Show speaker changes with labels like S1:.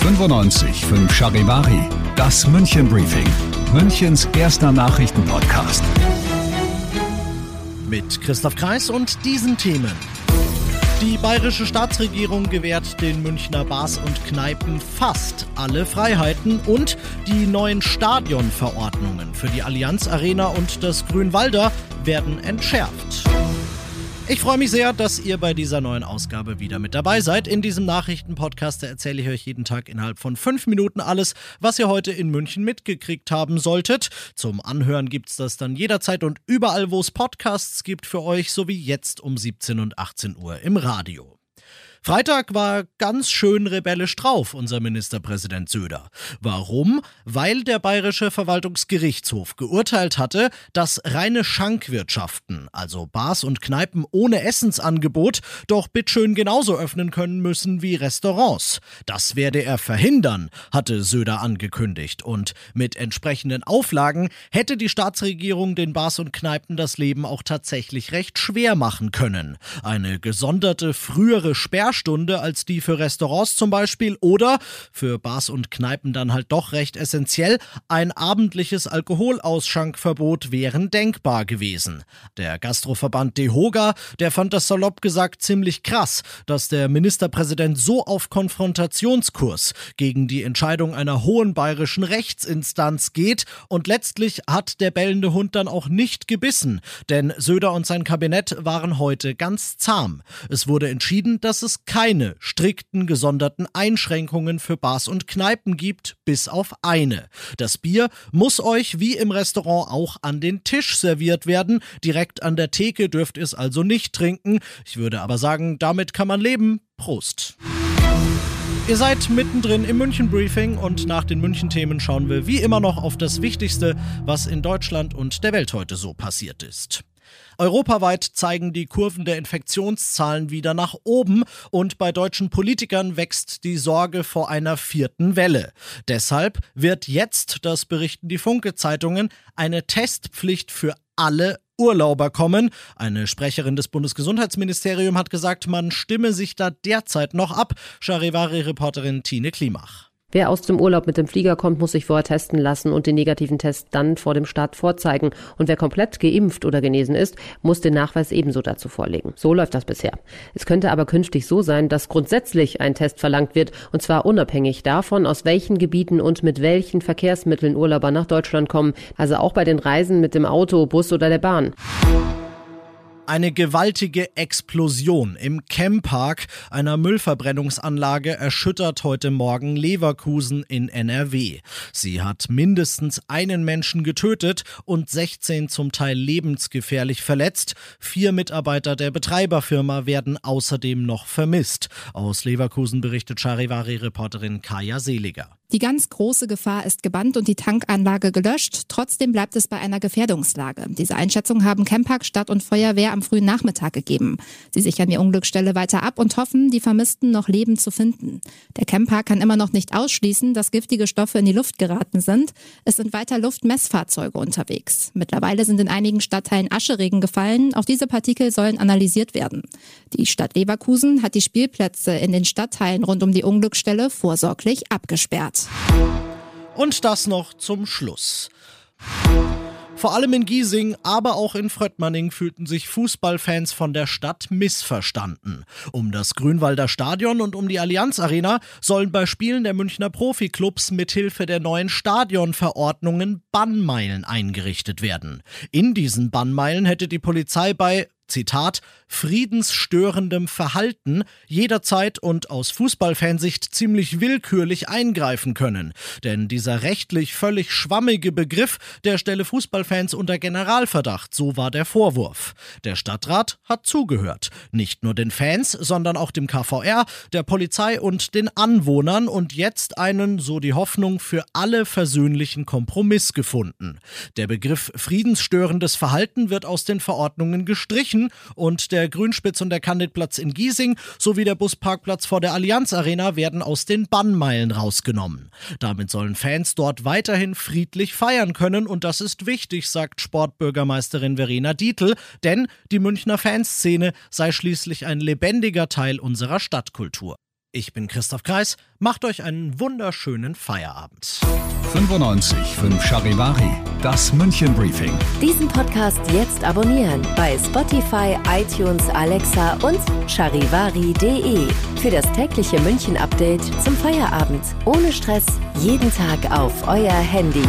S1: 95 Charivari, das München Briefing, Münchens erster Nachrichtenpodcast.
S2: Mit Christoph Kreis und diesen Themen. Die bayerische Staatsregierung gewährt den Münchner Bars und Kneipen fast alle Freiheiten und die neuen Stadionverordnungen für die Allianz Arena und das Grünwalder werden entschärft. Ich freue mich sehr, dass ihr bei dieser neuen Ausgabe wieder mit dabei seid. In diesem Nachrichtenpodcast erzähle ich euch jeden Tag innerhalb von fünf Minuten alles, was ihr heute in München mitgekriegt haben solltet. Zum Anhören gibt's das dann jederzeit und überall, wo es Podcasts gibt für euch, sowie jetzt um 17 und 18 Uhr im Radio. Freitag war ganz schön rebellisch drauf, unser Ministerpräsident Söder. Warum? Weil der Bayerische Verwaltungsgerichtshof geurteilt hatte, dass reine Schankwirtschaften, also Bars und Kneipen ohne Essensangebot, doch bitteschön genauso öffnen können müssen wie Restaurants. Das werde er verhindern, hatte Söder angekündigt. Und mit entsprechenden Auflagen hätte die Staatsregierung den Bars und Kneipen das Leben auch tatsächlich recht schwer machen können. Eine gesonderte frühere Sperr Sperrstunde als die für Restaurants zum Beispiel oder für Bars und Kneipen dann halt doch recht essentiell, ein abendliches Alkoholausschankverbot wären denkbar gewesen. Der Gastroverband DEHOGA, der fand das salopp gesagt ziemlich krass, dass der Ministerpräsident so auf Konfrontationskurs gegen die Entscheidung einer hohen bayerischen Rechtsinstanz geht und letztlich hat der bellende Hund dann auch nicht gebissen, denn Söder und sein Kabinett waren heute ganz zahm. Es wurde entschieden, dass es keine strikten gesonderten Einschränkungen für Bars und Kneipen gibt, bis auf eine. Das Bier muss euch wie im Restaurant auch an den Tisch serviert werden. Direkt an der Theke dürft ihr es also nicht trinken. Ich würde aber sagen, damit kann man leben. Prost. Ihr seid mittendrin im München Briefing und nach den München Themen schauen wir wie immer noch auf das Wichtigste, was in Deutschland und der Welt heute so passiert ist. Europaweit zeigen die Kurven der Infektionszahlen wieder nach oben und bei deutschen Politikern wächst die Sorge vor einer vierten Welle. Deshalb wird jetzt, das berichten die Funke-Zeitungen, eine Testpflicht für alle Urlauber kommen. Eine Sprecherin des Bundesgesundheitsministeriums hat gesagt, man stimme sich da derzeit noch ab. Charivari-Reporterin Tine Klimach.
S3: Wer aus dem Urlaub mit dem Flieger kommt, muss sich vorher testen lassen und den negativen Test dann vor dem Start vorzeigen. Und wer komplett geimpft oder genesen ist, muss den Nachweis ebenso dazu vorlegen. So läuft das bisher. Es könnte aber künftig so sein, dass grundsätzlich ein Test verlangt wird, und zwar unabhängig davon, aus welchen Gebieten und mit welchen Verkehrsmitteln Urlauber nach Deutschland kommen. Also auch bei den Reisen mit dem Auto, Bus oder der Bahn.
S2: Eine gewaltige Explosion im Chempark einer Müllverbrennungsanlage erschüttert heute Morgen Leverkusen in NRW. Sie hat mindestens einen Menschen getötet und 16 zum Teil lebensgefährlich verletzt. Vier Mitarbeiter der Betreiberfirma werden außerdem noch vermisst. Aus Leverkusen berichtet Charivari-Reporterin Kaya Seliger.
S4: Die ganz große Gefahr ist gebannt und die Tankanlage gelöscht. Trotzdem bleibt es bei einer Gefährdungslage. Diese Einschätzung haben Chempark, Stadt und Feuerwehr am frühen Nachmittag gegeben. Sie sichern die Unglücksstelle weiter ab und hoffen, die Vermissten noch lebend zu finden. Der Chempark kann immer noch nicht ausschließen, dass giftige Stoffe in die Luft geraten sind. Es sind weiter Luftmessfahrzeuge unterwegs. Mittlerweile sind in einigen Stadtteilen Ascheregen gefallen. Auch diese Partikel sollen analysiert werden. Die Stadt Leverkusen hat die Spielplätze in den Stadtteilen rund um die Unglücksstelle vorsorglich abgesperrt.
S2: Und das noch zum Schluss. Vor allem in Giesing, aber auch in Fröttmanning fühlten sich Fußballfans von der Stadt missverstanden. Um das Grünwalder Stadion und um die Allianz Arena sollen bei Spielen der Münchner Profiklubs mithilfe der neuen Stadionverordnungen Bannmeilen eingerichtet werden. In diesen Bannmeilen hätte die Polizei bei Zitat, friedensstörendem Verhalten jederzeit und aus Fußballfansicht ziemlich willkürlich eingreifen können. Denn dieser rechtlich völlig schwammige Begriff, der stelle Fußballfans unter Generalverdacht, so war der Vorwurf. Der Stadtrat hat zugehört. Nicht nur den Fans, sondern auch dem KVR, der Polizei und den Anwohnern und jetzt einen, so die Hoffnung, für alle versöhnlichen Kompromiss gefunden. Der Begriff friedensstörendes Verhalten wird aus den Verordnungen gestrichen München und der Grünspitz und der Kandidplatz in Giesing sowie der Busparkplatz vor der Allianz Arena werden aus den Bannmeilen rausgenommen. Damit sollen Fans dort weiterhin friedlich feiern können und das ist wichtig, sagt Sportbürgermeisterin Verena Dietl, denn die Münchner Fanszene sei schließlich ein lebendiger Teil unserer Stadtkultur. Ich bin Christoph Kreis, macht euch einen wunderschönen Feierabend.
S1: 95 5 Charivari, das München Briefing.
S5: Diesen Podcast jetzt abonnieren bei Spotify, iTunes, Alexa und charivari.de. Für das tägliche München Update zum Feierabend. Ohne Stress, jeden Tag auf euer Handy.